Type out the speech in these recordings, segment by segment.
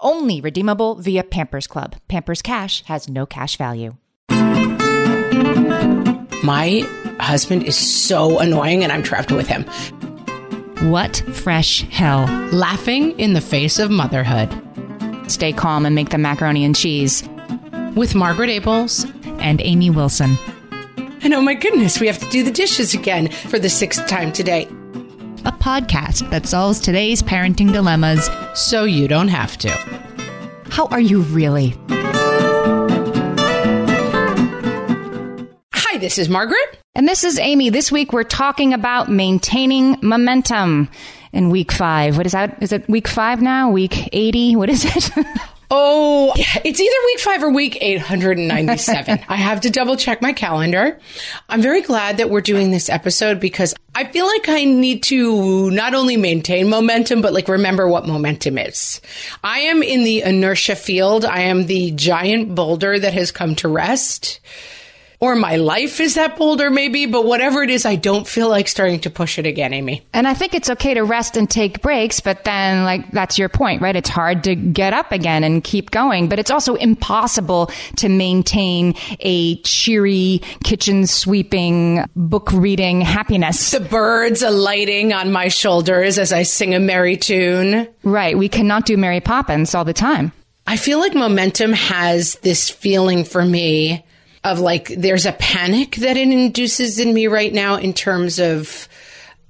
Only redeemable via Pampers Club. Pampers Cash has no cash value. My husband is so annoying and I'm trapped with him. What fresh hell? Laughing in the face of motherhood. Stay calm and make the macaroni and cheese. With Margaret Ables and Amy Wilson. And oh my goodness, we have to do the dishes again for the sixth time today a podcast that solves today's parenting dilemmas so you don't have to. How are you really? Hi, this is Margaret. And this is Amy. This week we're talking about maintaining momentum in week five. What is that? Is it week five now? Week 80? What is it? Oh, it's either week five or week 897. I have to double check my calendar. I'm very glad that we're doing this episode because I feel like I need to not only maintain momentum, but like remember what momentum is. I am in the inertia field. I am the giant boulder that has come to rest or my life is that boulder maybe, but whatever it is, I don't feel like starting to push it again, Amy. And I think it's okay to rest and take breaks, but then like that's your point, right? It's hard to get up again and keep going, but it's also impossible to maintain a cheery kitchen sweeping, book reading happiness. The birds alighting on my shoulders as I sing a merry tune. Right. We cannot do Mary Poppins all the time. I feel like momentum has this feeling for me of like there's a panic that it induces in me right now in terms of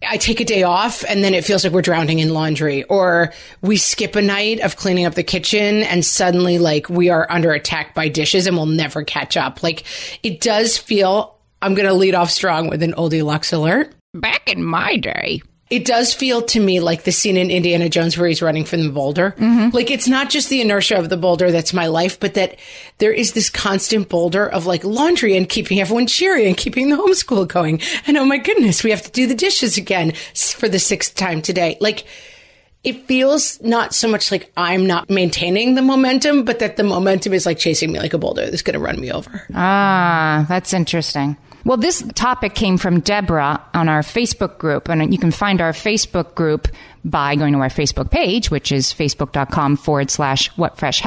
I take a day off and then it feels like we're drowning in laundry or we skip a night of cleaning up the kitchen and suddenly like we are under attack by dishes and we'll never catch up. Like it does feel I'm going to lead off strong with an oldie Lux alert. Back in my day, it does feel to me like the scene in Indiana Jones where he's running from the boulder. Mm-hmm. Like it's not just the inertia of the boulder that's my life, but that there is this constant boulder of like laundry and keeping everyone cheery and keeping the homeschool going. And oh my goodness, we have to do the dishes again for the sixth time today. Like it feels not so much like I'm not maintaining the momentum, but that the momentum is like chasing me like a boulder that's going to run me over. Ah, that's interesting. Well, this topic came from Deborah on our Facebook group, and you can find our Facebook group by going to our Facebook page, which is facebook.com forward slash what fresh.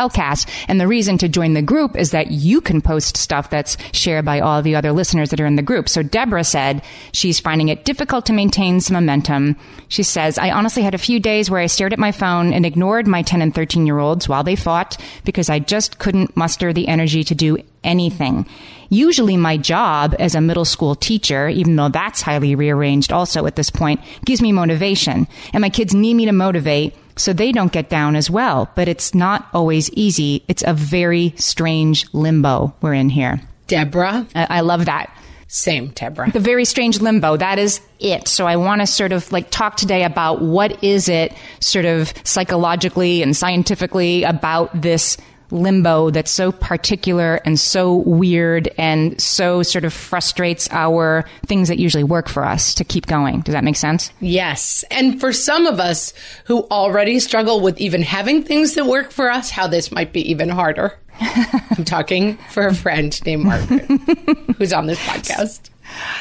And the reason to join the group is that you can post stuff that's shared by all the other listeners that are in the group. So Deborah said she's finding it difficult to maintain some momentum. She says, I honestly had a few days where I stared at my phone and ignored my 10 and 13 year olds while they fought because I just couldn't muster the energy to do anything. Usually my job as a middle school teacher, even though that's highly rearranged also at this point, gives me motivation. And my kids need me to motivate so they don't get down as well. But it's not always easy. It's a very strange limbo we're in here. Deborah. I, I love that. Same, Deborah. The very strange limbo. That is it. So I want to sort of like talk today about what is it sort of psychologically and scientifically about this limbo that's so particular and so weird and so sort of frustrates our things that usually work for us to keep going. Does that make sense? Yes. And for some of us who already struggle with even having things that work for us, how this might be even harder. I'm talking for a friend named Margaret who's on this podcast.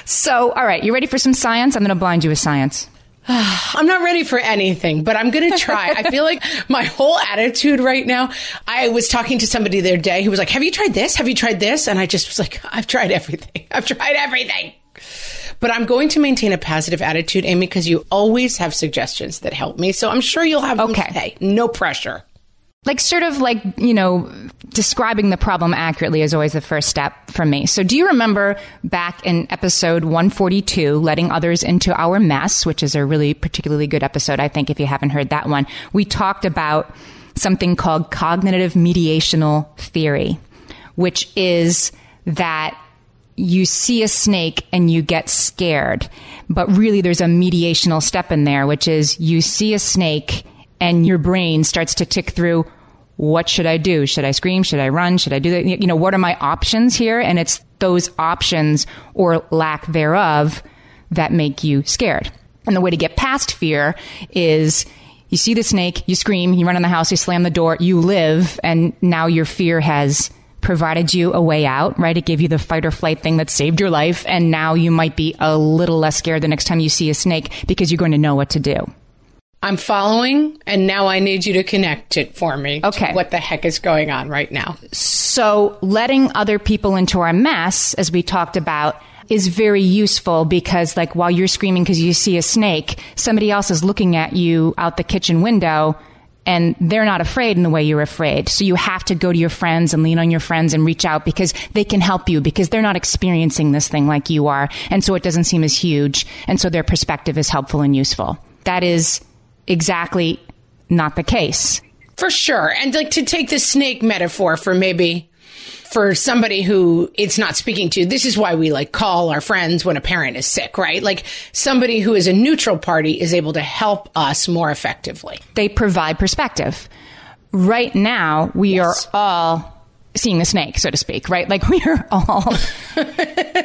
So, all right, you ready for some science? I'm going to blind you with science. I'm not ready for anything, but I'm going to try. I feel like my whole attitude right now. I was talking to somebody the other day who was like, Have you tried this? Have you tried this? And I just was like, I've tried everything. I've tried everything. But I'm going to maintain a positive attitude, Amy, because you always have suggestions that help me. So I'm sure you'll have them Okay. No pressure. Like sort of like you know describing the problem accurately is always the first step for me so do you remember back in episode 142 letting others into our mess which is a really particularly good episode i think if you haven't heard that one we talked about something called cognitive mediational theory which is that you see a snake and you get scared. But really, there's a mediational step in there, which is you see a snake and your brain starts to tick through what should I do? Should I scream? Should I run? Should I do that? You know, what are my options here? And it's those options or lack thereof that make you scared. And the way to get past fear is you see the snake, you scream, you run in the house, you slam the door, you live, and now your fear has provided you a way out, right? It gave you the fight or flight thing that saved your life. And now you might be a little less scared the next time you see a snake because you're going to know what to do. I'm following, and now I need you to connect it for me. Okay. what the heck is going on right now? So letting other people into our mess, as we talked about, is very useful because like while you're screaming because you see a snake, somebody else is looking at you out the kitchen window and they're not afraid in the way you're afraid. So you have to go to your friends and lean on your friends and reach out because they can help you because they're not experiencing this thing like you are. And so it doesn't seem as huge. And so their perspective is helpful and useful. That is exactly not the case. For sure. And like to take the snake metaphor for maybe for somebody who it's not speaking to, this is why we like call our friends when a parent is sick, right? Like somebody who is a neutral party is able to help us more effectively. they provide perspective. Right now, we Yes. are all seeing the snake, so to speak, right? Like we are all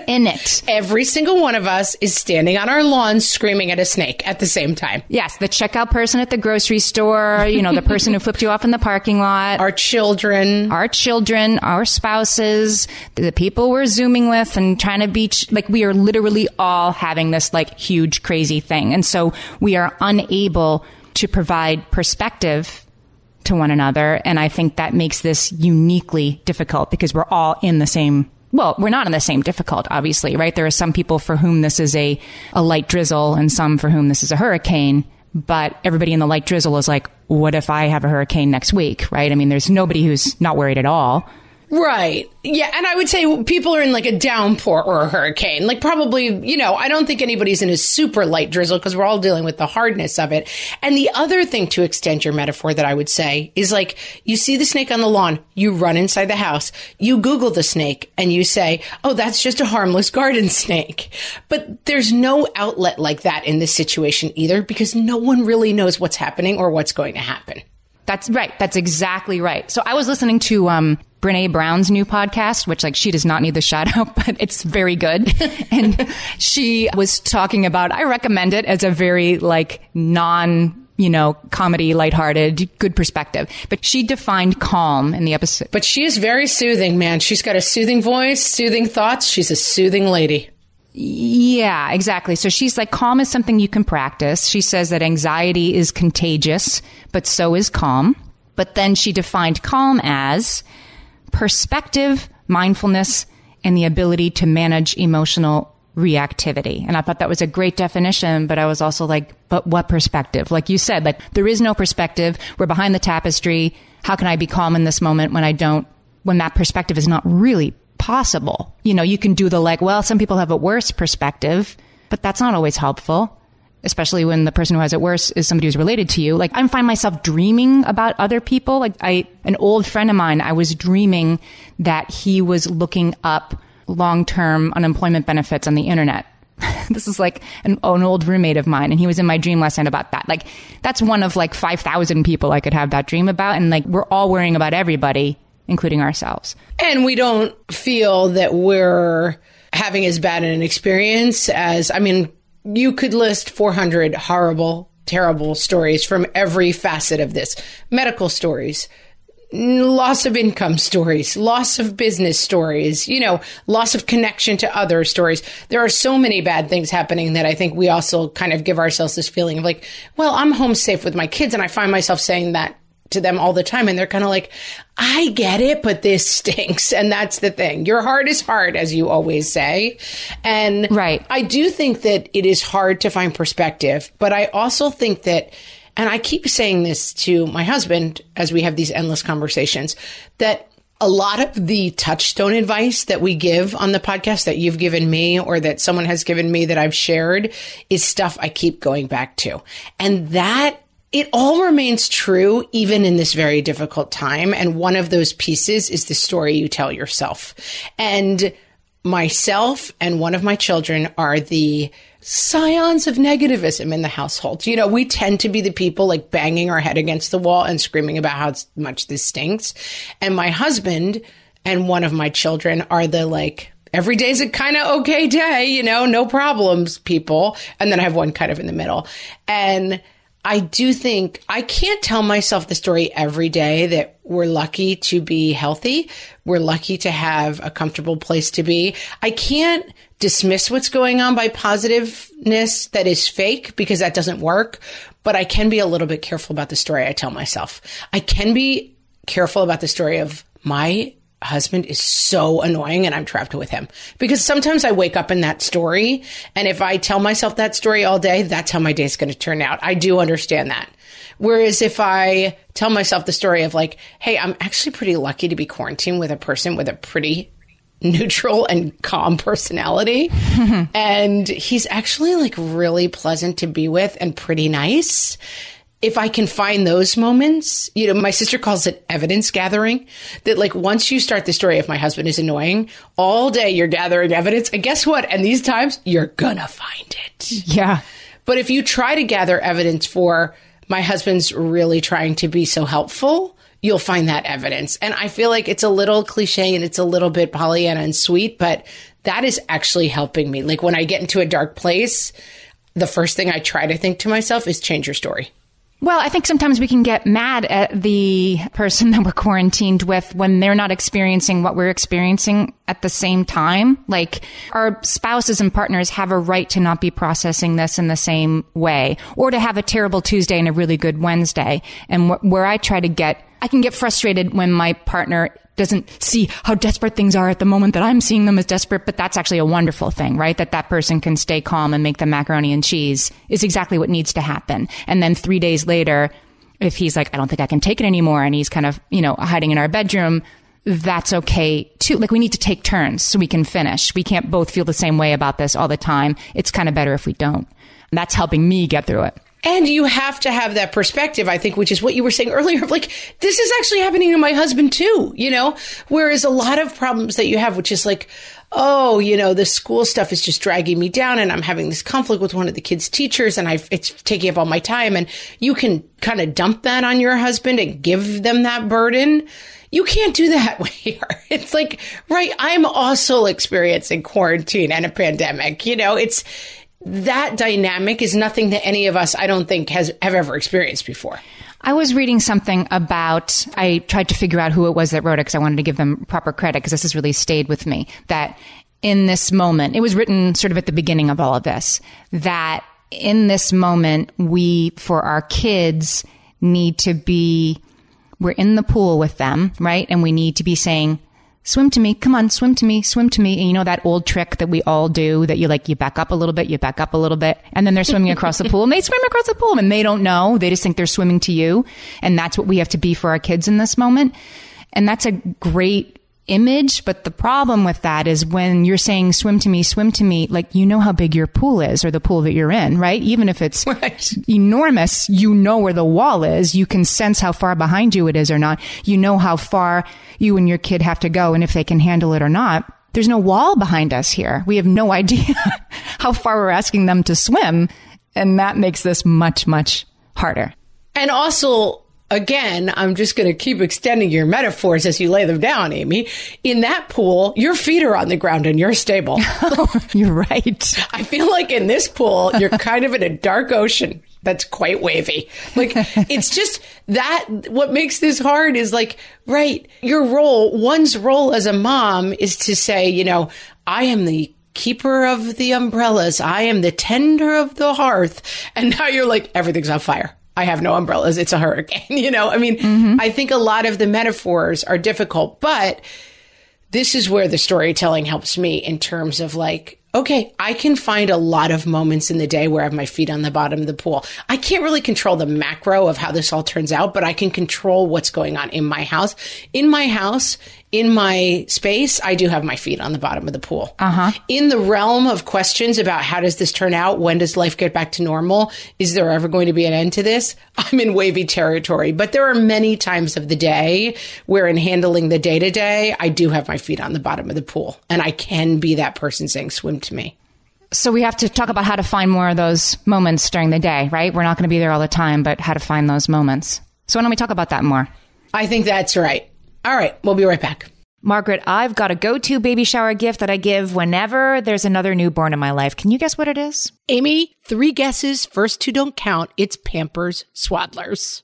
in it. Every single one of us is standing on our lawn screaming at a snake at the same time. Yes, the checkout person at the grocery store, you know, the person who flipped you off in the parking lot, Our children, our children, our spouses, the people we're zooming with and trying to be like we are literally all having this like huge crazy thing. And so we are unable to provide perspective to one another and I think that makes this uniquely difficult because we're all in the same well, we're not in the same difficult, obviously, right? There are some people for whom this is a, a light drizzle and some for whom this is a hurricane. But everybody in the light drizzle is like, what if I have a hurricane next week, right? I mean, there's nobody who's not worried at all. Right. Yeah. And I would say people are in like a downpour or a hurricane. Like probably, you know, I don't think anybody's in a super light drizzle because we're all dealing with the hardness of it. And the other thing to extend your metaphor that I would say is like you see the snake on the lawn, you run inside the house, you Google the snake and you say, oh, that's just a harmless garden snake. But there's no outlet like that in this situation either because no one really knows what's happening or what's going to happen. That's right. That's exactly right. So I was listening to um, Brené Brown's new podcast, which like she does not need the shout out, but it's very good. and she was talking about. I recommend it as a very like non. You know, comedy, lighthearted, good perspective. But she defined calm in the episode. But she is very soothing, man. She's got a soothing voice, soothing thoughts. She's a soothing lady. Yeah, exactly. So she's like, calm is something you can practice. She says that anxiety is contagious, but so is calm. But then she defined calm as perspective, mindfulness, and the ability to manage emotional reactivity. And I thought that was a great definition, but I was also like, but what perspective? Like you said, like there is no perspective. We're behind the tapestry. How can I be calm in this moment when I don't, when that perspective is not really possible? You know, you can do the like, well, some people have a worse perspective, but that's not always helpful. Especially when the person who has it worse is somebody who's related to you. Like I find myself dreaming about other people. Like I, an old friend of mine, I was dreaming that he was looking up long-term unemployment benefits on the internet. this is like an, an old roommate of mine and he was in my dream last night about that. Like that's one of like 5,000 people I could have that dream about. And like we're all worrying about everybody, including ourselves. And we don't feel that we're having as bad an experience as, I mean, you could list 400 horrible, terrible stories from every facet of this medical stories, loss of income stories, loss of business stories, you know, loss of connection to other stories. There are so many bad things happening that I think we also kind of give ourselves this feeling of like, well, I'm home safe with my kids. And I find myself saying that to them all the time and they're kind of like, I get it, but this stinks. And that's the thing. Your heart is hard, as you always say. And right. I do think that it is hard to find perspective, but I also think that, and I keep saying this to my husband as we have these endless conversations, that a lot of the touchstone advice that we give on the podcast that you've given me or that someone has given me that I've shared is stuff I keep going back to. And that it all remains true even in this very difficult time. And one of those pieces is the story you tell yourself. And myself and one of my children are the scions of negativism in the household. You know, we tend to be the people like banging our head against the wall and screaming about how much this stinks. And my husband and one of my children are the like, every day's a kind of okay day, you know, no problems people. And then I have one kind of in the middle. And I do think I can't tell myself the story every day that we're lucky to be healthy. We're lucky to have a comfortable place to be. I can't dismiss what's going on by positiveness that is fake because that doesn't work. But I can be a little bit careful about the story I tell myself. I can be careful about the story of my husband is so annoying and I'm trapped with him because sometimes I wake up in that story. And if I tell myself that story all day, that's how my day is going to turn out. I do understand that. Whereas if I tell myself the story of like, Hey, I'm actually pretty lucky to be quarantined with a person with a pretty neutral and calm personality. and he's actually like really pleasant to be with and pretty nice if I can find those moments, you know, my sister calls it evidence gathering. That like once you start the story if my husband is annoying, all day you're gathering evidence. And guess what? And these times you're gonna find it. Yeah. But if you try to gather evidence for my husband's really trying to be so helpful, you'll find that evidence. And I feel like it's a little cliche and it's a little bit Pollyanna and sweet, but that is actually helping me. Like when I get into a dark place, the first thing I try to think to myself is change your story. Well, I think sometimes we can get mad at the person that we're quarantined with when they're not experiencing what we're experiencing at the same time. Like our spouses and partners have a right to not be processing this in the same way or to have a terrible Tuesday and a really good Wednesday. And wh- where I try to get, I can get frustrated when my partner doesn't see how desperate things are at the moment that I'm seeing them as desperate, but that's actually a wonderful thing, right? That that person can stay calm and make the macaroni and cheese is exactly what needs to happen. And then three days later, if he's like, I don't think I can take it anymore, and he's kind of, you know, hiding in our bedroom, that's okay too. Like we need to take turns so we can finish. We can't both feel the same way about this all the time. It's kind of better if we don't. And that's helping me get through it. And you have to have that perspective, I think, which is what you were saying earlier of like, this is actually happening to my husband too, you know? Whereas a lot of problems that you have, which is like, oh, you know, the school stuff is just dragging me down and I'm having this conflict with one of the kids' teachers and I it's taking up all my time and you can kind of dump that on your husband and give them that burden. You can't do that here. It's like, right, I'm also experiencing quarantine and a pandemic. You know, it's that dynamic is nothing that any of us, I don't think, has have ever experienced before. I was reading something about, I tried to figure out who it was that wrote it because I wanted to give them proper credit because this has really stayed with me. That in this moment, it was written sort of at the beginning of all of this, that in this moment, we, for our kids, need to be, we're in the pool with them, right? And we need to be saying, swim to me. Come on, swim to me, swim to me. And you know that old trick that we all do that you like, you back up a little bit, you back up a little bit, and then they're swimming across the pool and they swim across the pool and they don't know. They just think they're swimming to you. And that's what we have to be for our kids in this moment. And that's a great image. But the problem with that is when you're saying swim to me, swim to me, like you know how big your pool is or the pool that you're in, right? Even if it's right. enormous, you know where the wall is. You can sense how far behind you it is or not. You know how far you and your kid have to go and if they can handle it or not. There's no wall behind us here. We have no idea how far we're asking them to swim. And that makes this much, much harder. And also, again, I'm just going to keep extending your metaphors as you lay them down, Amy. In that pool, your feet are on the ground and you're stable. you're right. I feel like in this pool, you're kind of in a dark ocean that's quite wavy. Like, it's just that what makes this hard is like, right, your role, one's role as a mom is to say, you know, I am the keeper of the umbrellas. I am the tender of the hearth. And now you're like, everything's on fire I have no umbrellas. It's a hurricane. You know, I mean, mm-hmm. I think a lot of the metaphors are difficult, but this is where the storytelling helps me in terms of like, okay, I can find a lot of moments in the day where I have my feet on the bottom of the pool. I can't really control the macro of how this all turns out, but I can control what's going on in my house. In my house, in my space, I do have my feet on the bottom of the pool. Uh-huh. In the realm of questions about how does this turn out? When does life get back to normal? Is there ever going to be an end to this? I'm in wavy territory, but there are many times of the day where in handling the day to day, I do have my feet on the bottom of the pool and I can be that person saying swim to me. So we have to talk about how to find more of those moments during the day, right? We're not going to be there all the time, but how to find those moments. So why don't we talk about that more? I think that's right. All right, we'll be right back. Margaret, I've got a go to baby shower gift that I give whenever there's another newborn in my life. Can you guess what it is? Amy, three guesses. First two don't count. It's Pampers Swaddlers.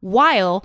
while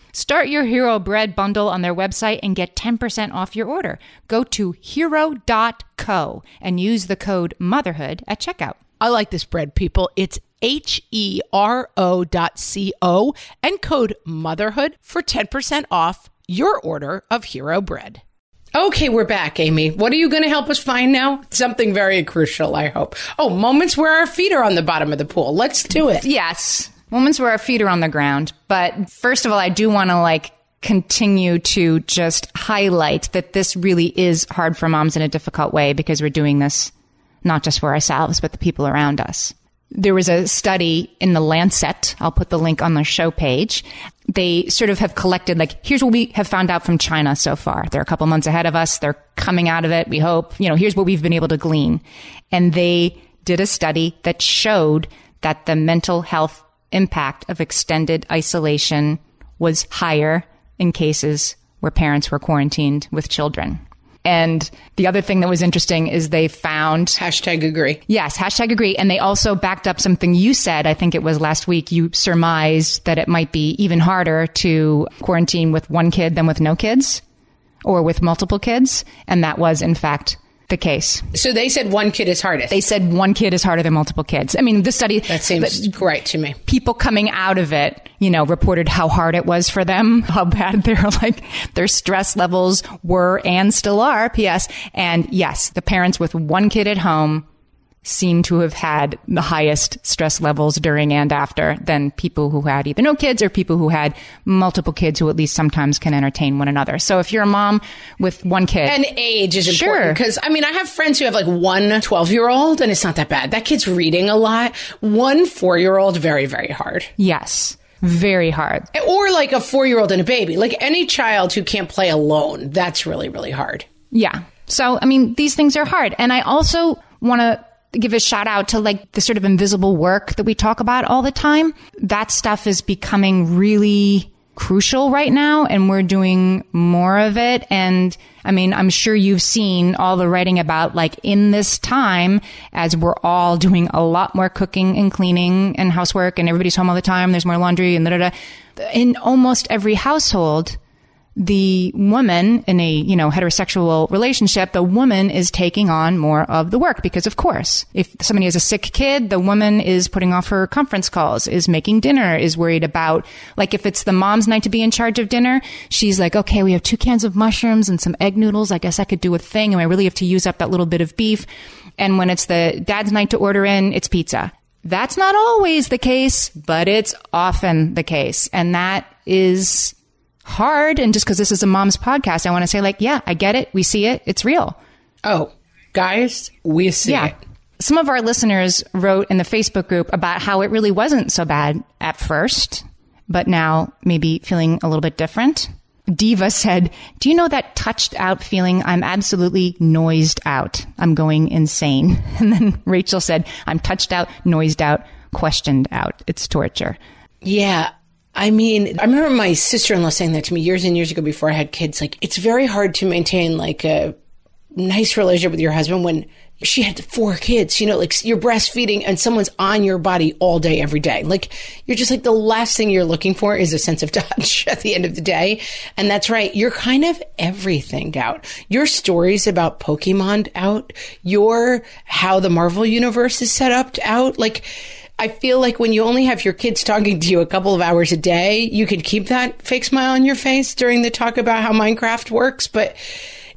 Start your Hero Bread bundle on their website and get 10% off your order. Go to hero.co and use the code motherhood at checkout. I like this bread, people. It's H E R O dot C O and code motherhood for 10% off your order of Hero Bread. Okay, we're back, Amy. What are you going to help us find now? Something very crucial, I hope. Oh, moments where our feet are on the bottom of the pool. Let's do it. Yes. Moments where our feet are on the ground. But first of all, I do want to like continue to just highlight that this really is hard for moms in a difficult way because we're doing this not just for ourselves, but the people around us. There was a study in the Lancet. I'll put the link on the show page. They sort of have collected, like, here's what we have found out from China so far. They're a couple months ahead of us. They're coming out of it. We hope, you know, here's what we've been able to glean. And they did a study that showed that the mental health impact of extended isolation was higher in cases where parents were quarantined with children. And the other thing that was interesting is they found hashtag agree. Yes, hashtag agree. And they also backed up something you said. I think it was last week. You surmised that it might be even harder to quarantine with one kid than with no kids or with multiple kids. And that was in fact the case. So they said one kid is hardest. They said one kid is harder than multiple kids. I mean, the study that seems right to me. People coming out of it, you know, reported how hard it was for them, how bad their like their stress levels were and still are. P.S. And yes, the parents with one kid at home seem to have had the highest stress levels during and after than people who had either no kids or people who had multiple kids who at least sometimes can entertain one another. So if you're a mom with one kid. And age is sure. important because I mean, I have friends who have like one 12 year old and it's not that bad. That kid's reading a lot. One four year old, very, very hard. Yes. very hard. Or like a four year old and a baby. Like any child who can't play alone, that's really, really hard. Yeah. So, I mean, these things are hard. And I also want to give a shout out to like the sort of invisible work that we talk about all the time. That stuff is becoming really crucial right now and we're doing more of it. And I mean, I'm sure you've seen all the writing about like in this time as we're all doing a lot more cooking and cleaning and housework and everybody's home all the time. There's more laundry and da da da. In almost every household, the woman in a, you know, heterosexual relationship, the woman is taking on more of the work because of course, if somebody has a sick kid, the woman is putting off her conference calls, is making dinner, is worried about, like if it's the mom's night to be in charge of dinner, she's like, okay, we have two cans of mushrooms and some egg noodles. I guess I could do a thing and I really have to use up that little bit of beef. And when it's the dad's night to order in, it's pizza. That's not always the case, but it's often the case. And that is hard. And just because this is a mom's podcast, I want to say, like, yeah, I get it. We see it. It's real. Oh, guys, we see yeah. it. Some of our listeners wrote in the Facebook group about how it really wasn't so bad at first, but now maybe feeling a little bit different. Diva said, Do you know that touched out feeling? I'm absolutely noised out. I'm going insane. And then Rachel said, I'm touched out, noised out, questioned out. It's torture. Yeah. I mean, I remember my sister in law saying that to me years and years ago before I had kids. Like, it's very hard to maintain like a nice relationship with your husband when she had four kids, you know, like you're breastfeeding and someone's on your body all day, every day. Like, you're just like the last thing you're looking for is a sense of touch at the end of the day. And that's right. You're kind of everything out. Your stories about Pokemon out, your how the Marvel universe is set up out. Like, I feel like when you only have your kids talking to you a couple of hours a day, you can keep that fake smile on your face during the talk about how Minecraft works, but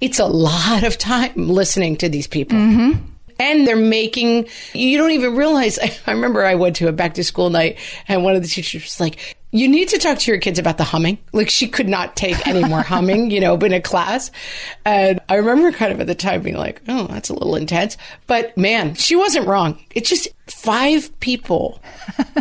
it's a lot of time listening to these people. Mm-hmm. And they're making, you don't even realize. I remember I went to a back to school night and one of the teachers was like, you need to talk to your kids about the humming. Like she could not take any more humming, you know, in a class. And I remember kind of at the time being like, oh, that's a little intense. But man, she wasn't wrong. It's just five people.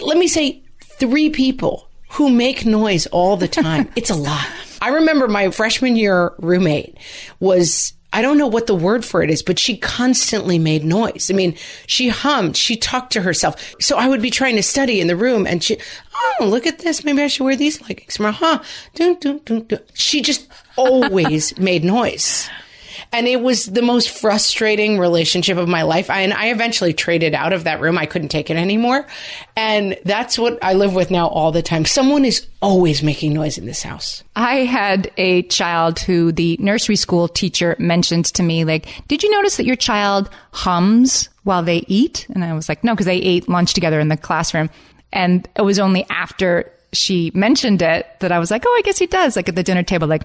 Let me say three people who make noise all the time. It's a lot. I remember my freshman year roommate was I don't know what the word for it is, but she constantly made noise. I mean, she hummed, she talked to herself. So I would be trying to study in the room and she, oh, look at this. Maybe I should wear these leggings. Huh? Dun, dun, dun, dun. She just always made noise. And it was the most frustrating relationship of my life. I, and I eventually traded out of that room. I couldn't take it anymore. And that's what I live with now all the time. Someone is always making noise in this house. I had a child who the nursery school teacher mentioned to me, like, did you notice that your child hums while they eat? And I was like, no, because they ate lunch together in the classroom. And it was only after she mentioned it that I was like, oh, I guess he does. Like at the dinner table, like,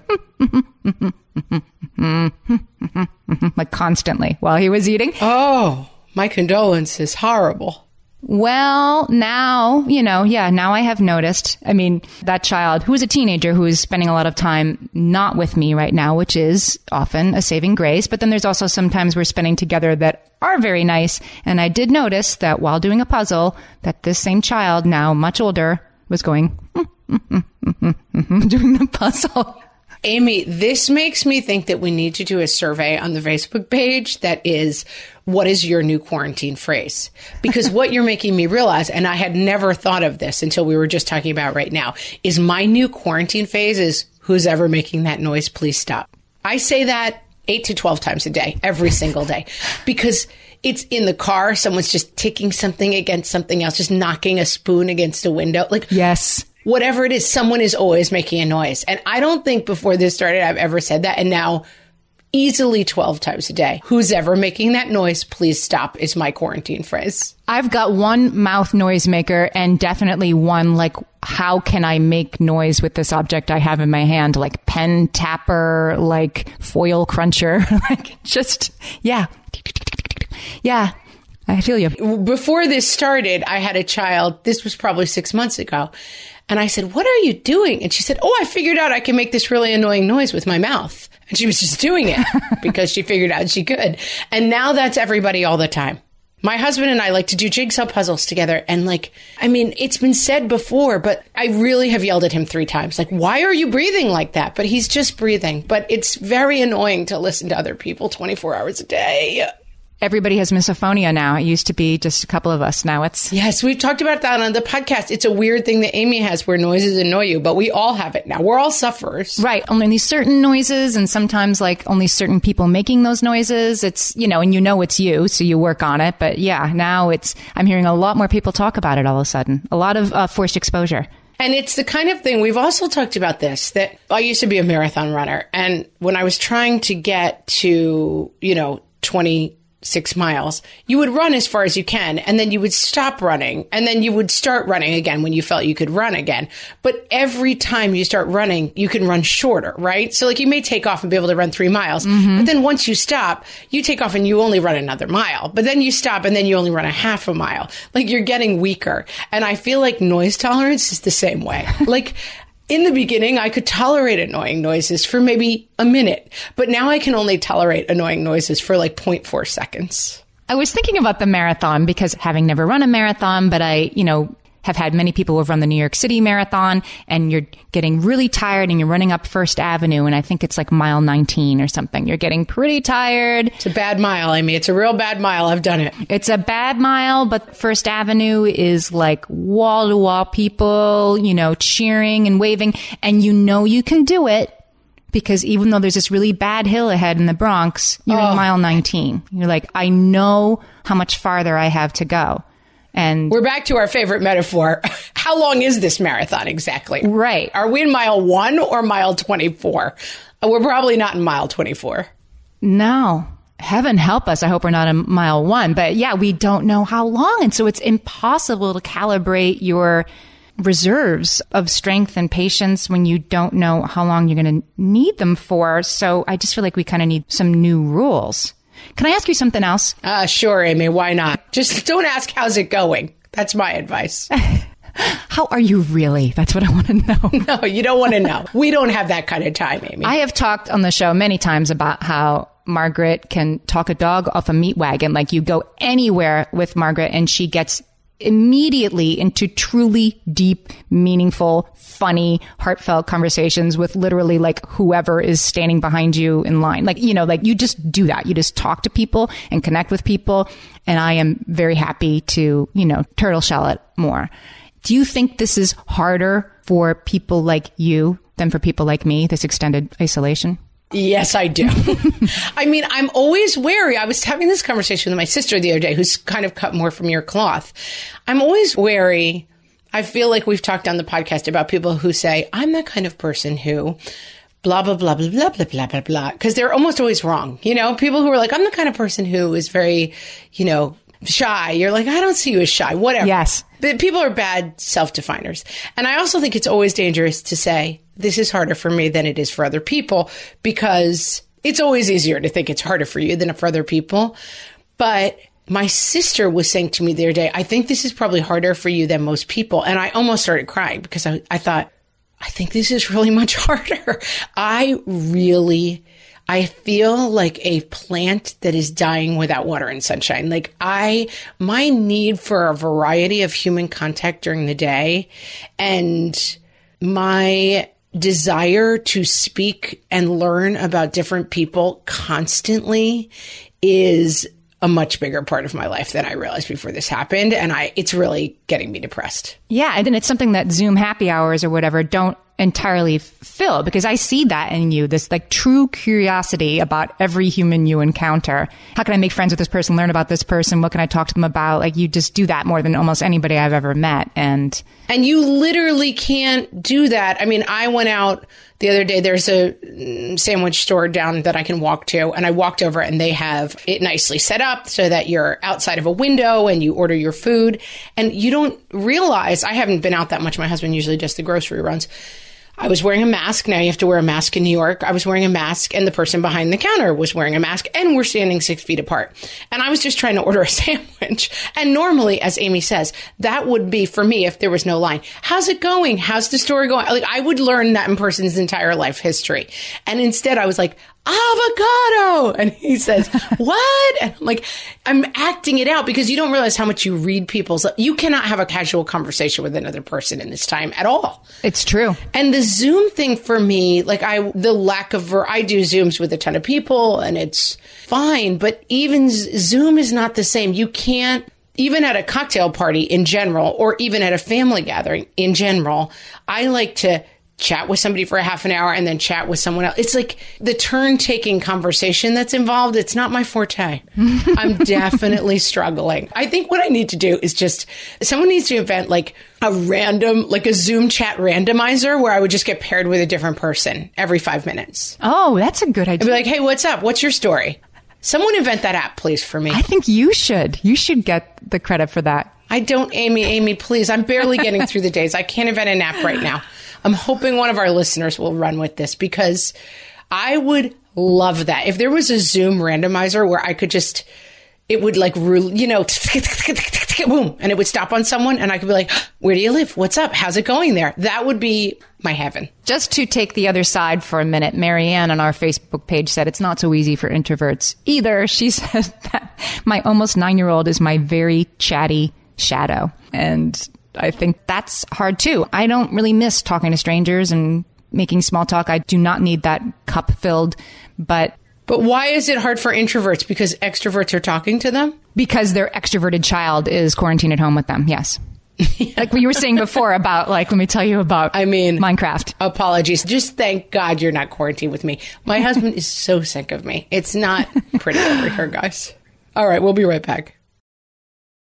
like constantly while he was eating. Oh, my condolences. Horrible. Well, now, you know, yeah, now I have noticed. I mean, that child who is a teenager who is spending a lot of time not with me right now, which is often a saving grace. But then there's also sometimes we're spending together that are very nice. And I did notice that while doing a puzzle, that this same child, now much older, was going, doing the puzzle. Amy, this makes me think that we need to do a survey on the Facebook page that is, what is your new quarantine phrase? Because what you're making me realize, and I had never thought of this until we were just talking about right now, is my new quarantine phase is who's ever making that noise, please stop. I say that eight to 12 times a day, every single day, because it's in the car. Someone's just ticking something against something else, just knocking a spoon against a window. Like, yes whatever it is, someone is always making a noise. And I don't think before this started I've ever said that. And now easily 12 times a day. Who's ever making that noise, please stop is my quarantine phrase. I've got one mouth noise maker and definitely one like, how can I make noise with this object I have in my hand? Like pen tapper, like foil cruncher, like just, yeah. Yeah. I feel you. Before this started, I had a child. This was probably six months ago. And I said, What are you doing? And she said, Oh, I figured out I can make this really annoying noise with my mouth. And she was just doing it because she figured out she could. And now that's everybody all the time. My husband and I like to do jigsaw puzzles together. And like, I mean, it's been said before, but I really have yelled at him three times. Like, why are you breathing like that? But he's just breathing. But it's very annoying to listen to other people 24 hours a day. Everybody has misophonia now. It used to be just a couple of us. Now it's. Yes, we've talked about that on the podcast. It's a weird thing that Amy has where noises annoy you, but we all have it now. We're all sufferers. Right. Only certain noises and sometimes like only certain people making those noises. It's, you know, and you know it's you, so you work on it. But yeah, now it's, I'm hearing a lot more people talk about it all of a sudden. A lot of uh, forced exposure. And it's the kind of thing we've also talked about this that I used to be a marathon runner. And when I was trying to get to, you know, 20, six miles, you would run as far as you can and then you would stop running and then you would start running again when you felt you could run again. But every time you start running, you can run shorter, right? So like you may take off and be able to run three miles, mm-hmm. but then once you stop, you take off and you only run another mile, but then you stop and then you only run a half a mile. Like you're getting weaker. And I feel like noise tolerance is the same way. like in the beginning, I could tolerate annoying noises for maybe a minute, but now I can only tolerate annoying noises for like 0.4 seconds. I was thinking about the marathon because having never run a marathon, but I, you know, have had many people who have run the New York City Marathon and you're getting really tired and you're running up First Avenue and I think it's like mile 19 or something. You're getting pretty tired. It's a bad mile, Amy. It's a real bad mile. I've done it. It's a bad mile, but First Avenue is like wall to wall people, you know, cheering and waving and you know you can do it because even though there's this really bad hill ahead in the Bronx, you're oh. in mile 19. You're like, I know how much farther I have to go. And we're back to our favorite metaphor. How long is this marathon exactly? Right. Are we in mile one or mile 24? Uh, we're probably not in mile 24. No. Heaven help us. I hope we're not in mile one. But yeah, we don't know how long. And so it's impossible to calibrate your reserves of strength and patience when you don't know how long you're going to need them for. So I just feel like we kind of need some new rules. Can I ask you something else? Uh, sure, Amy. Why not? Just don't ask how's it going. That's my advice. How are you really? That's what I want to know. no, you don't want to know. We don't have that kind of time, Amy. I have talked on the show many times about how Margaret can talk a dog off a meat wagon. Like you go anywhere with Margaret and she gets immediately into truly deep, meaningful, funny, heartfelt conversations with literally like whoever is standing behind you in line. Like, you know, like you just do that. You just talk to people and connect with people. And I am very happy to, you know, turtle shell it more. Do you think this is harder for people like you than for people like me, this extended isolation? Yes, I do. I mean, I'm always wary. I was having this conversation with my sister the other day, who's kind of cut more from your cloth. I'm always wary. I feel like we've talked on the podcast about people who say, I'm the kind of person who blah, blah, blah, blah, blah, blah, blah, blah, blah. Cause they're almost always wrong. You know, people who are like, I'm the kind of person who is very, you know, shy. You're like, I don't see you as shy, whatever. Yes. But people are bad self definers. And I also think it's always dangerous to say, this is harder for me than it is for other people because it's always easier to think it's harder for you than for other people. But my sister was saying to me the other day, I think this is probably harder for you than most people. And I almost started crying because I, I thought, I think this is really much harder. I really, I feel like a plant that is dying without water and sunshine. Like I, my need for a variety of human contact during the day and my desire to speak and learn about different people constantly is a much bigger part of my life than I realized before this happened. And I, it's really getting me depressed. Yeah. And then it's something that Zoom happy hours or whatever don't entirely fill because I see that in you, this like true curiosity about every human you encounter. How can I make friends with this person, learn about this person? What can I talk to them about? Like you just do that more than almost anybody I've ever met. And, and you literally can't do that. I mean, I went out the other day. There's a mm, sandwich store down that I can walk to and I walked over and they have it nicely set up so that you're outside of a window and you order your food and you don't realize I haven't been out that much. My husband usually does the grocery runs I was wearing a mask. Now you have to wear a mask in New York. I was wearing a mask and the person behind the counter was wearing a mask and we're standing six feet apart. And I was just trying to order a sandwich. And normally, as Amy says, that would be for me if there was no line. How's it going? How's the story going? Like I would learn that in person's entire life history. And instead I was like, avocado. And he says, what? And I'm like, I'm acting it out because you don't realize how much you read people's, you cannot have a casual conversation with another person in this time at all. It's true. And the Zoom thing for me, like I, the lack of, I do Zooms with a ton of people and it's fine, but even Zoom is not the same. You can't, even at a cocktail party in general, or even at a family gathering in general, I like to chat with somebody for a half an hour and then chat with someone else. It's like the turn taking conversation that's involved. It's not my forte. I'm definitely struggling. I think what I need to do is just someone needs to invent like a random, like a Zoom chat randomizer where I would just get paired with a different person every five minutes. Oh, that's a good idea. I'd be like, hey, what's up? What's your story? Someone invent that app, please, for me. I think you should. You should get the credit for that. I don't, Amy, Amy, please. I'm barely getting through the days. I can't invent an app right now. I'm hoping one of our listeners will run with this because I would love that. If there was a Zoom randomizer where I could just, it would like, you know, boom, and it would stop on someone and I could be like, where do you live? What's up? How's it going there? That would be my heaven. Just to take the other side for a minute, Marianne on our Facebook page said it's not so easy for introverts either. She said that my almost nine year old is my very chatty shadow. And I think that's hard too. I don't really miss talking to strangers and making small talk. I do not need that cup filled, but but why is it hard for introverts? Because extroverts are talking to them? Because their extroverted child is quarantined at home with them. Yes. yeah. Like what you were saying before about like, let me tell you about I mean Minecraft. Apologies. Just thank God you're not quarantined with me. My husband is so sick of me. It's not pretty over here, guys. All right, we'll be right back.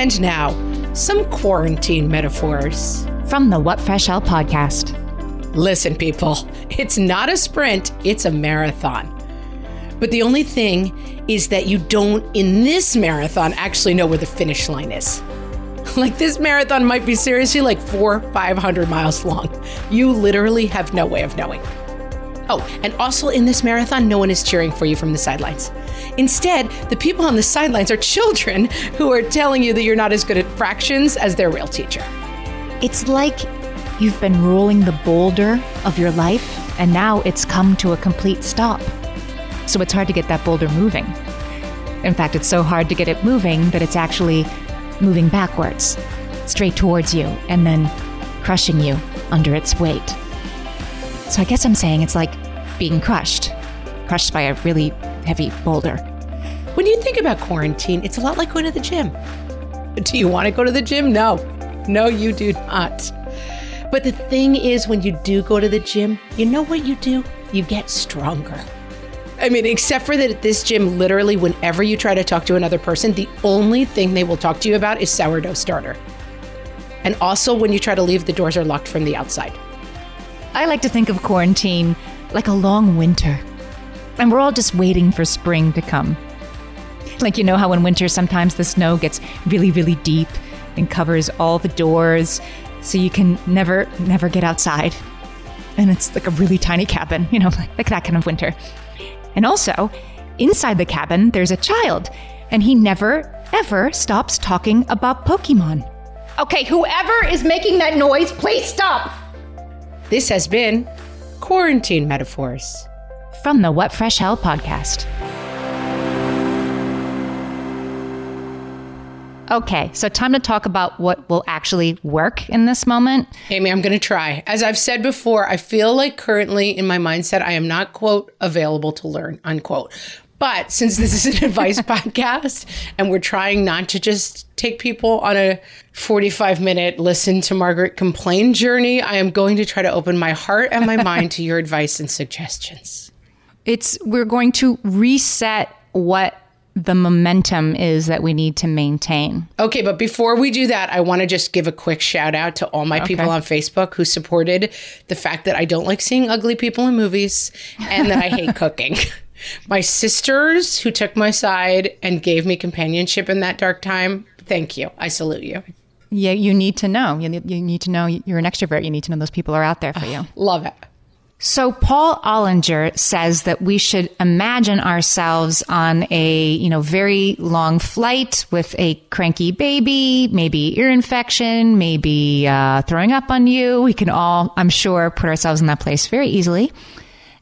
And now, some quarantine metaphors. From the What Fresh Hell podcast. Listen, people, it's not a sprint, it's a marathon. But the only thing is that you don't, in this marathon, actually know where the finish line is. Like this marathon might be seriously like four, 500 miles long. You literally have no way of knowing. Oh, and also in this marathon, no one is cheering for you from the sidelines. Instead, the people on the sidelines are children who are telling you that you're not as good at fractions as their real teacher. It's like you've been rolling the boulder of your life, and now it's come to a complete stop. So it's hard to get that boulder moving. In fact, it's so hard to get it moving that it's actually moving backwards, straight towards you, and then crushing you under its weight. So I guess I'm saying it's like being crushed, crushed by a really heavy boulder. When you think about quarantine, it's a lot like going to the gym. Do you want to go to the gym? No. No, you do not. But the thing is, when you do go to the gym, you know what you do? You get stronger. I mean, except for that at this gym, literally, whenever you try to talk to another person, the only thing they will talk to you about is sourdough starter. And also, when you try to leave, the doors are locked from the outside. I like to think of quarantine like a long winter. And we're all just waiting for spring to come. Like, you know how in winter sometimes the snow gets really, really deep and covers all the doors so you can never, never get outside. And it's like a really tiny cabin, you know, like that kind of winter. And also, inside the cabin, there's a child, and he never, ever stops talking about Pokemon. Okay, whoever is making that noise, please stop! This has been Quarantine Metaphors from the What Fresh Hell podcast. Okay, so time to talk about what will actually work in this moment. Amy, I'm going to try. As I've said before, I feel like currently in my mindset, I am not, quote, available to learn, unquote. But since this is an advice podcast and we're trying not to just take people on a 45 minute listen to Margaret complain journey, I am going to try to open my heart and my mind to your advice and suggestions. It's, we're going to reset what the momentum is that we need to maintain. Okay, but before we do that, I want to just give a quick shout out to all my okay. people on Facebook who supported the fact that I don't like seeing ugly people in movies and that I hate cooking. My sisters who took my side and gave me companionship in that dark time, thank you. I salute you. Yeah, you need to know. You need, you need to know you're an extrovert. You need to know those people are out there for you. Love it. So Paul Ollinger says that we should imagine ourselves on a, you know, very long flight with a cranky baby, maybe ear infection, maybe uh, throwing up on you. We can all, I'm sure, put ourselves in that place very easily.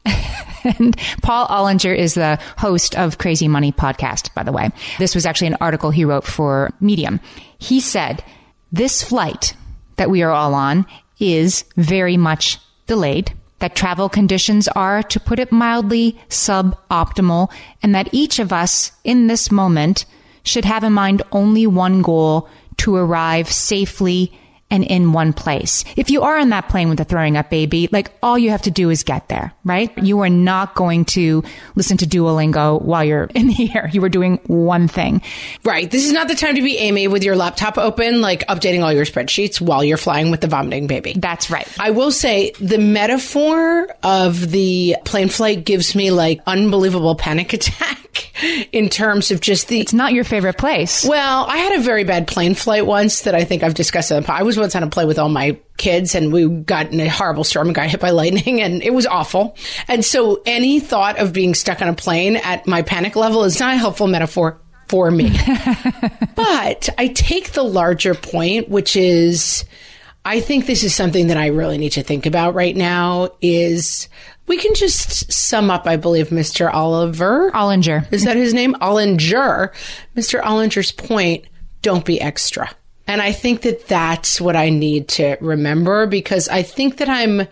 and Paul Ollinger is the host of Crazy Money podcast, by the way. This was actually an article he wrote for Medium. He said, this flight that we are all on is very much delayed that travel conditions are, to put it mildly, suboptimal, and that each of us in this moment should have in mind only one goal to arrive safely and in one place. If you are on that plane with a throwing up baby, like all you have to do is get there, right? You are not going to listen to Duolingo while you're in the air. You are doing one thing. Right. This is not the time to be Amy with your laptop open, like updating all your spreadsheets while you're flying with the vomiting baby. That's right. I will say the metaphor of the plane flight gives me like unbelievable panic attack in terms of just the. It's not your favorite place. Well, I had a very bad plane flight once that I think I've discussed. In the, I was once on a plane with all my kids and we got in a horrible storm and got hit by lightning and it was awful. And so any thought of being stuck on a plane at my panic level is not a helpful metaphor for me. but I take the larger point, which is I think this is something that I really need to think about right now is we can just sum up, I believe, Mr. Oliver. Ollinger. Is that his name? Ollinger. Mr. Ollinger's point, don't be extra. And I think that that's what I need to remember because I think that I'm,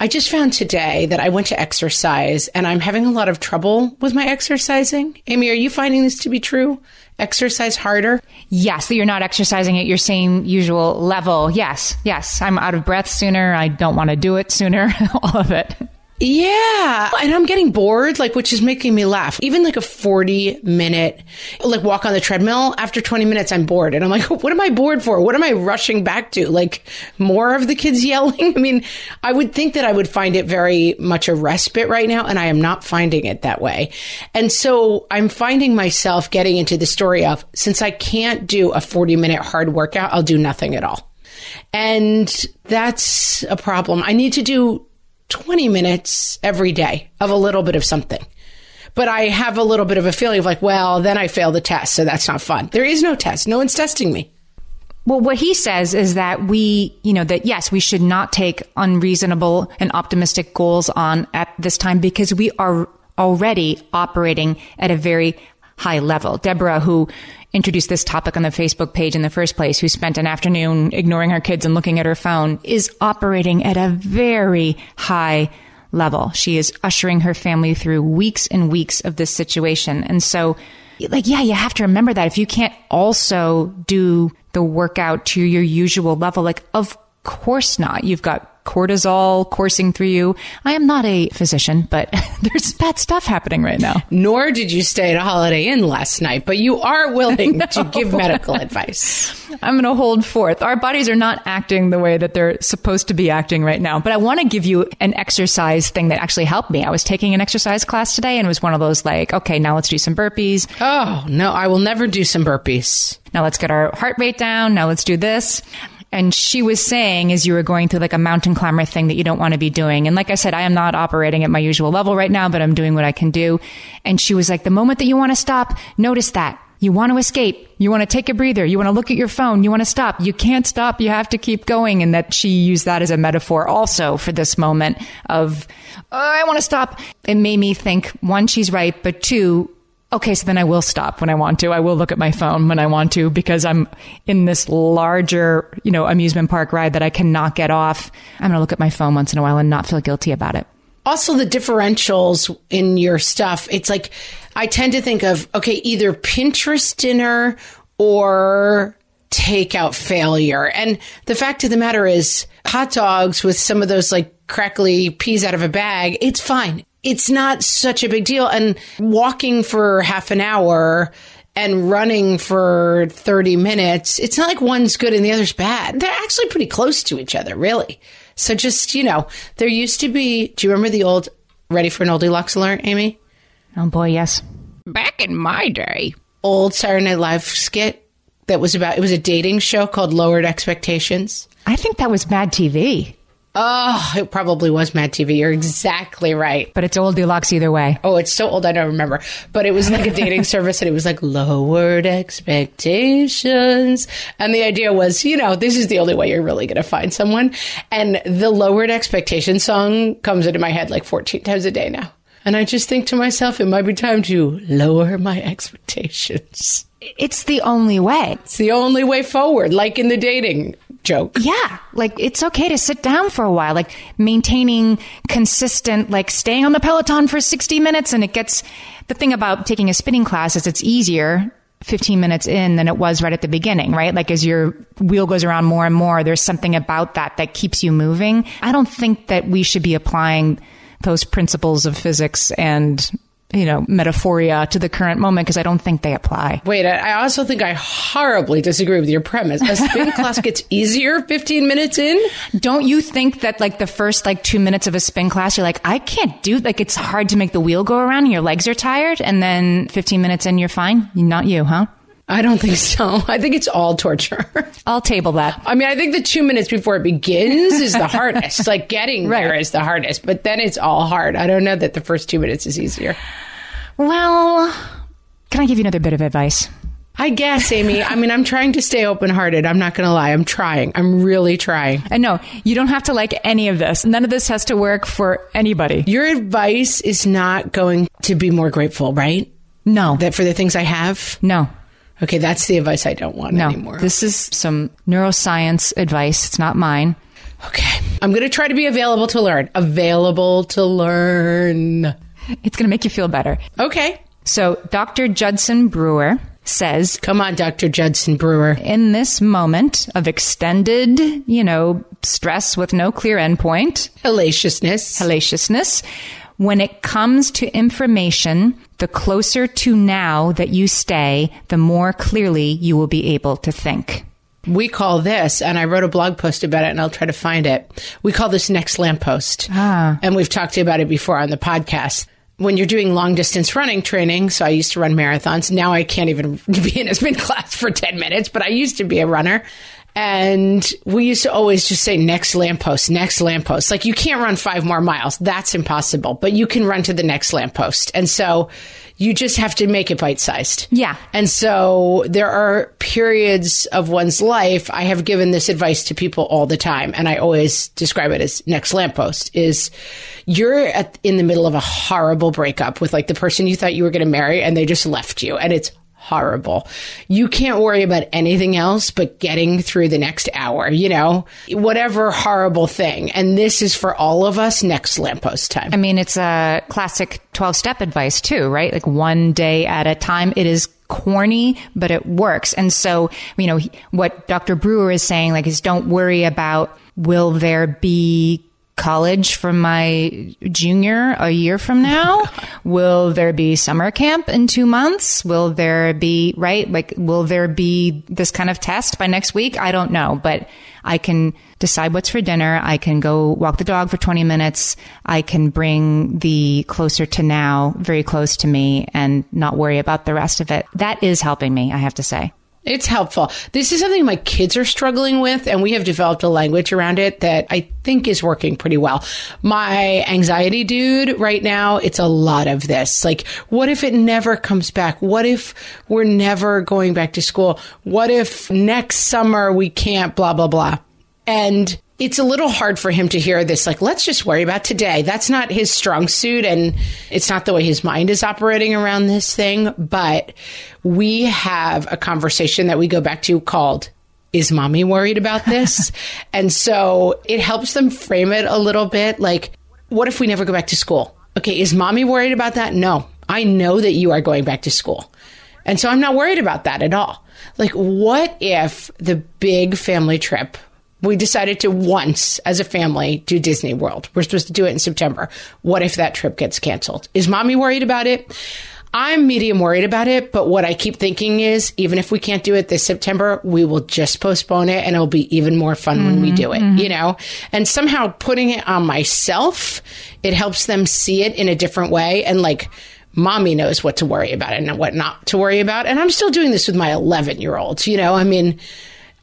I just found today that I went to exercise and I'm having a lot of trouble with my exercising. Amy, are you finding this to be true? Exercise harder? Yes, that you're not exercising at your same usual level. Yes, yes. I'm out of breath sooner. I don't want to do it sooner. All of it. Yeah. And I'm getting bored, like, which is making me laugh. Even like a 40 minute, like, walk on the treadmill, after 20 minutes, I'm bored. And I'm like, what am I bored for? What am I rushing back to? Like, more of the kids yelling? I mean, I would think that I would find it very much a respite right now, and I am not finding it that way. And so I'm finding myself getting into the story of since I can't do a 40 minute hard workout, I'll do nothing at all. And that's a problem. I need to do 20 minutes every day of a little bit of something. But I have a little bit of a feeling of like, well, then I fail the test, so that's not fun. There is no test. No one's testing me. Well, what he says is that we, you know, that yes, we should not take unreasonable and optimistic goals on at this time because we are already operating at a very high level. Deborah, who introduced this topic on the Facebook page in the first place, who spent an afternoon ignoring her kids and looking at her phone, is operating at a very high level. She is ushering her family through weeks and weeks of this situation. And so like, yeah, you have to remember that if you can't also do the workout to your usual level, like, of course not. You've got cortisol coursing through you. I am not a physician, but there's bad stuff happening right now. Nor did you stay at a Holiday Inn last night, but you are willing to give medical advice. I'm going to hold forth. Our bodies are not acting the way that they're supposed to be acting right now. But I want to give you an exercise thing that actually helped me. I was taking an exercise class today and it was one of those like, okay, now let's do some burpees. Oh, no, I will never do some burpees. Now let's get our heart rate down. Now let's do this. And she was saying as you were going through like a mountain climber thing that you don't want to be doing. And like I said, I am not operating at my usual level right now, but I'm doing what I can do. And she was like, the moment that you want to stop, notice that. You want to escape. You want to take a breather. You want to look at your phone. You want to stop. You can't stop. You have to keep going. And that she used that as a metaphor also for this moment of, oh, I want to stop. It made me think, one, she's right, but two, okay, so then I will stop when I want to. I will look at my phone when I want to because I'm in this larger, you know, amusement park ride that I cannot get off. I'm going to look at my phone once in a while and not feel guilty about it. Also, the differentials in your stuff, it's like I tend to think of, okay, either Pinterest dinner or takeout failure. And the fact of the matter is, hot dogs with some of those like crackly peas out of a bag, it's fine it's not such a big deal. And walking for half an hour and running for 30 minutes, it's not like one's good and the other's bad. They're actually pretty close to each other, really. So just, you know, there used to be, do you remember the old Ready for an Oldie Oldilocks alert, Amy? Oh boy, yes. Back in my day, old Saturday Night Live skit that was about, it was a dating show called Lowered Expectations. I think that was Mad TV. Oh, it probably was Mad TV. You're exactly right. But it's Oldilocks either way. Oh, it's so old I don't remember. But it was like a dating service and it was like lowered expectations. And the idea was, you know, this is the only way you're really going to find someone. And the lowered expectations song comes into my head like 14 times a day now. And I just think to myself, it might be time to lower my expectations. It's the only way. It's the only way forward, like in the dating joke. Yeah. Like it's okay to sit down for a while, like maintaining consistent, like staying on the Peloton for 60 minutes. And it gets the thing about taking a spinning class is it's easier 15 minutes in than it was right at the beginning, right? Like as your wheel goes around more and more, there's something about that that keeps you moving. I don't think that we should be applying those principles of physics and you know, metaphoria to the current moment because I don't think they apply. Wait, I also think I horribly disagree with your premise. A spin class gets easier 15 minutes in? Don't you think that like the first like two minutes of a spin class, you're like, I can't do, like it's hard to make the wheel go around and your legs are tired. And then 15 minutes in, you're fine. Not you, huh? I don't think so. I think it's all torture. I'll table that. I mean, I think the two minutes before it begins is the hardest. like getting right. there is the hardest, but then it's all hard. I don't know that the first two minutes is easier. Well, can I give you another bit of advice? I guess, Amy. I mean, I'm trying to stay open hearted. I'm not going to lie. I'm trying. I'm really trying. And no, you don't have to like any of this. None of this has to work for anybody. Your advice is not going to be more grateful, right? No. That for the things I have? No. Okay, that's the advice I don't want no, anymore. This is some neuroscience advice. It's not mine. Okay. I'm going to try to be available to learn. Available to learn. It's going to make you feel better. Okay. So, Dr. Judson Brewer says, Come on, Dr. Judson Brewer. In this moment of extended, you know, stress with no clear endpoint, hellaciousness, hellaciousness, when it comes to information, the closer to now that you stay, the more clearly you will be able to think. We call this, and I wrote a blog post about it, and I'll try to find it. We call this next lamppost. Ah. And we've talked about it before on the podcast. When you're doing long distance running training, so I used to run marathons. Now I can't even be in a spin class for 10 minutes, but I used to be a runner. And we used to always just say next lamppost, next lamppost. Like you can't run five more miles. That's impossible, but you can run to the next lamppost. And so you just have to make it bite sized. Yeah. And so there are periods of one's life. I have given this advice to people all the time, and I always describe it as next lamppost is you're at, in the middle of a horrible breakup with like the person you thought you were going to marry and they just left you and it's horrible. You can't worry about anything else but getting through the next hour, you know, whatever horrible thing. And this is for all of us next lamppost time. I mean, it's a classic 12 step advice too, right? Like one day at a time. It is corny, but it works. And so, you know, what Dr. Brewer is saying, like, is don't worry about will there be college from my junior a year from now? Oh will there be summer camp in two months? Will there be, right? Like, will there be this kind of test by next week? I don't know, but I can decide what's for dinner. I can go walk the dog for 20 minutes. I can bring the closer to now very close to me and not worry about the rest of it. That is helping me, I have to say. It's helpful. This is something my kids are struggling with, and we have developed a language around it that I think is working pretty well. My anxiety dude right now, it's a lot of this. Like, what if it never comes back? What if we're never going back to school? What if next summer we can't, blah, blah, blah. And it's a little hard for him to hear this, like, let's just worry about today. That's not his strong suit, and it's not the way his mind is operating around this thing. But we have a conversation that we go back to called, Is mommy worried about this? and so it helps them frame it a little bit like, what if we never go back to school? Okay, is mommy worried about that? No, I know that you are going back to school. And so I'm not worried about that at all. Like, what if the big family trip we decided to once as a family do Disney World. We're supposed to do it in September. What if that trip gets canceled? Is mommy worried about it? I'm medium worried about it, but what I keep thinking is even if we can't do it this September, we will just postpone it and it'll be even more fun mm-hmm, when we do it, mm-hmm. you know? And somehow putting it on myself, it helps them see it in a different way and like, mommy knows what to worry about and what not to worry about. And I'm still doing this with my 11 year olds, you know? I mean,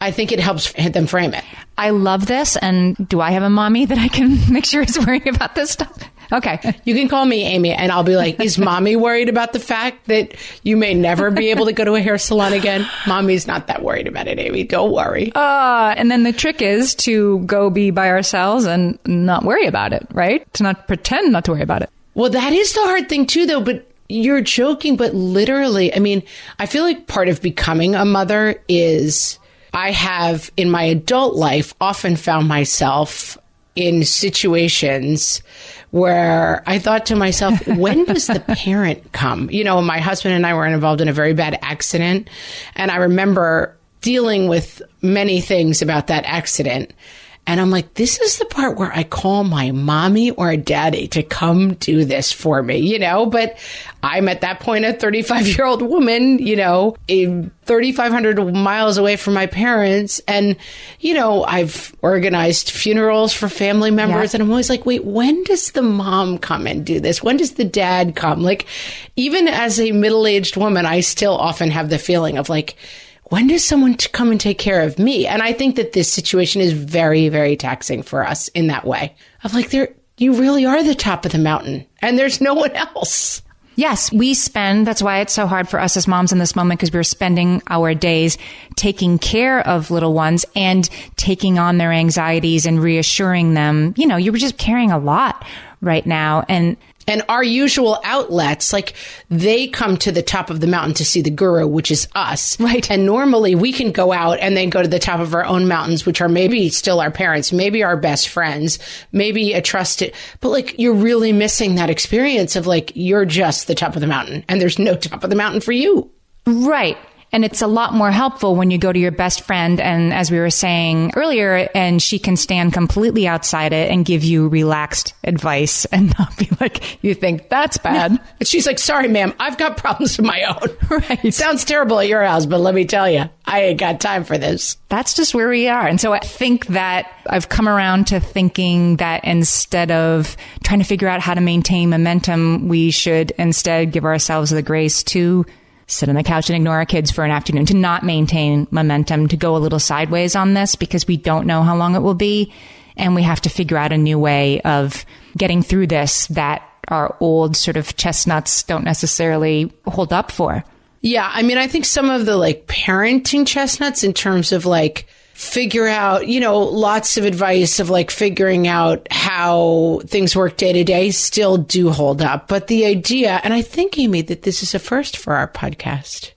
I think it helps them frame it. I love this. And do I have a mommy that I can make sure is worrying about this stuff? Okay. You can call me Amy and I'll be like, is mommy worried about the fact that you may never be able to go to a hair salon again? Mommy's not that worried about it, Amy. Don't worry. Uh, and then the trick is to go be by ourselves and not worry about it, right? To not pretend not to worry about it. Well, that is the hard thing too, though. But you're joking, but literally, I mean, I feel like part of becoming a mother is I have in my adult life often found myself in situations where I thought to myself, when does the parent come? You know, my husband and I were involved in a very bad accident. And I remember dealing with many things about that accident. And I'm like, this is the part where I call my mommy or daddy to come do this for me, you know? But I'm at that point a 35 year old woman, you know, 3,500 miles away from my parents. And, you know, I've organized funerals for family members. Yeah. And I'm always like, wait, when does the mom come and do this? When does the dad come? Like, even as a middle aged woman, I still often have the feeling of like, when does someone come and take care of me? And I think that this situation is very, very taxing for us in that way of like, there, you really are the top of the mountain and there's no one else. Yes, we spend, that's why it's so hard for us as moms in this moment because we're spending our days taking care of little ones and taking on their anxieties and reassuring them. You know, you were just carrying a lot right now. And and our usual outlets, like they come to the top of the mountain to see the guru, which is us. Right. And normally we can go out and then go to the top of our own mountains, which are maybe still our parents, maybe our best friends, maybe a trusted, but like you're really missing that experience of like you're just the top of the mountain and there's no top of the mountain for you. Right. And it's a lot more helpful when you go to your best friend. And as we were saying earlier, and she can stand completely outside it and give you relaxed advice and not be like, you think that's bad. No. She's like, sorry, ma'am, I've got problems of my own. Right. Sounds terrible at your house, but let me tell you, I ain't got time for this. That's just where we are. And so I think that I've come around to thinking that instead of trying to figure out how to maintain momentum, we should instead give ourselves the grace to sit on the couch and ignore our kids for an afternoon, to not maintain momentum, to go a little sideways on this because we don't know how long it will be. And we have to figure out a new way of getting through this that our old sort of chestnuts don't necessarily hold up for. Yeah. I mean, I think some of the like parenting chestnuts in terms of like, figure out, you know, lots of advice of like figuring out how things work day to day still do hold up. But the idea, and I think, Amy, that this is a first for our podcast.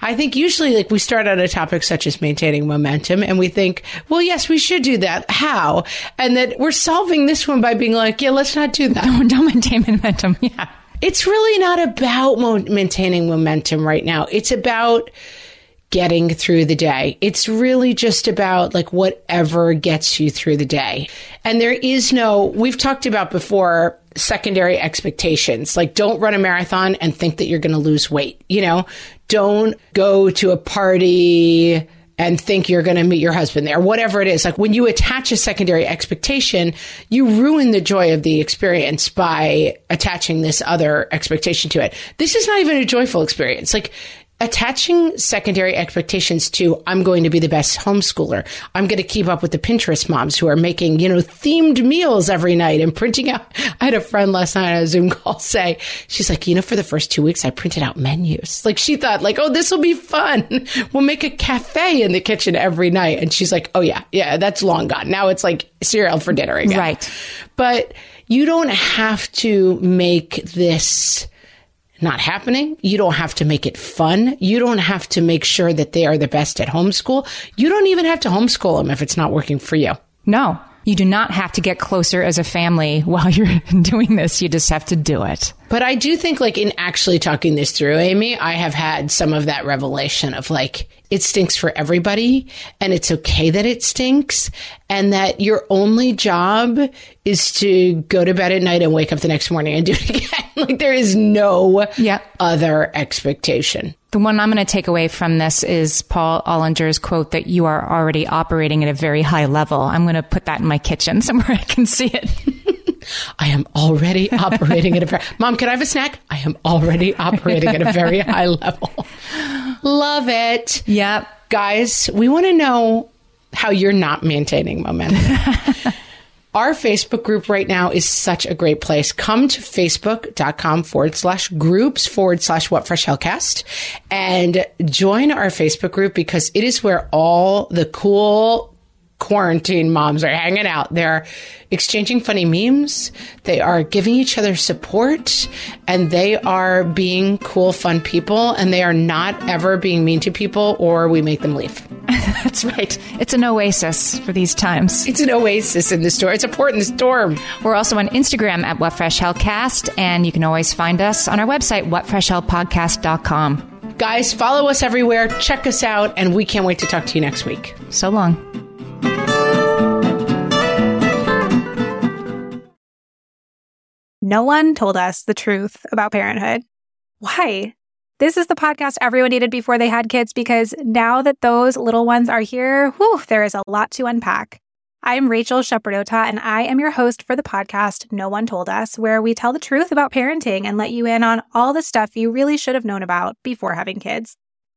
I think usually like we start on a topic such as maintaining momentum and we think, well, yes, we should do that. How? And that we're solving this one by being like, yeah, let's not do that. Don't, don't maintain momentum. Yeah. It's really not about mo- maintaining momentum right now. It's about getting through the day. It's really just about like whatever gets you through the day. And there is no, we've talked about before secondary expectations. Like don't run a marathon and think that you're going to lose weight. You know, don't go to a party and think you're going to meet your husband there, whatever it is. Like when you attach a secondary expectation, you ruin the joy of the experience by attaching this other expectation to it. This is not even a joyful experience. Like attaching secondary expectations to I'm going to be the best homeschooler. I'm going to keep up with the Pinterest moms who are making, you know, themed meals every night and printing out. I had a friend last night on a Zoom call say, she's like, you know, for the first two weeks, I printed out menus. Like she thought like, oh, this will be fun. We'll make a cafe in the kitchen every night. And she's like, oh yeah, yeah, that's long gone. Now it's like cereal for dinner again. Right. But you don't have to make this not happening. You don't have to make it fun. You don't have to make sure that they are the best at homeschool. You don't even have to homeschool them if it's not working for you. No, you do not have to get closer as a family while you're doing this. You just have to do it. But I do think, like, in actually talking this through, Amy, I have had some of that revelation of like, it stinks for everybody and it's okay that it stinks and that your only job is to go to bed at night and wake up the next morning and do it again. like, there is no Yep. other expectation. The one I'm going to take away from this is Paul Ollinger's quote that you are already operating at a very high level. I'm going to put that in my kitchen somewhere I can see it. I am already operating at a very, mom, can I have a snack? I am already operating at a very high level. Love it. Yep. Guys, we want to know how you're not maintaining momentum. Our Facebook group right now is such a great place. Come to facebook.com forward slash groups forward slash what fresh hellcast and join our Facebook group because it is where all the cool quarantine moms are hanging out. They're exchanging funny memes. They are giving each other support and they are being cool, fun people. And they are not ever being mean to people or we make them leave. That's right. It's an oasis for these times. It's an oasis in the storm. It's a port in the storm. We're also on Instagram at What Fresh Hell Cast, and you can always find us on our website, whatfreshhellpodcast.com. Guys, follow us everywhere. Check us out. And we can't wait to talk to you next week. So long. No one told us the truth about parenthood. Why? This is the podcast everyone needed before they had kids because now that those little ones are here, whew, there is a lot to unpack. I'm Rachel Shepardota, and I am your host for the podcast No One Told Us, where we tell the truth about parenting and let you in on all the stuff you really should have known about before having kids.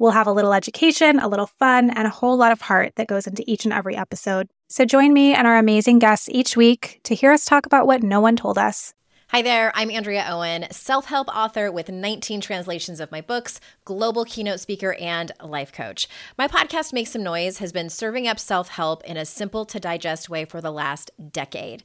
We'll have a little education, a little fun, and a whole lot of heart that goes into each and every episode. So join me and our amazing guests each week to hear us talk about what no one told us. Hi there, I'm Andrea Owen, self help author with 19 translations of my books, global keynote speaker, and life coach. My podcast, Make Some Noise, has been serving up self help in a simple to digest way for the last decade.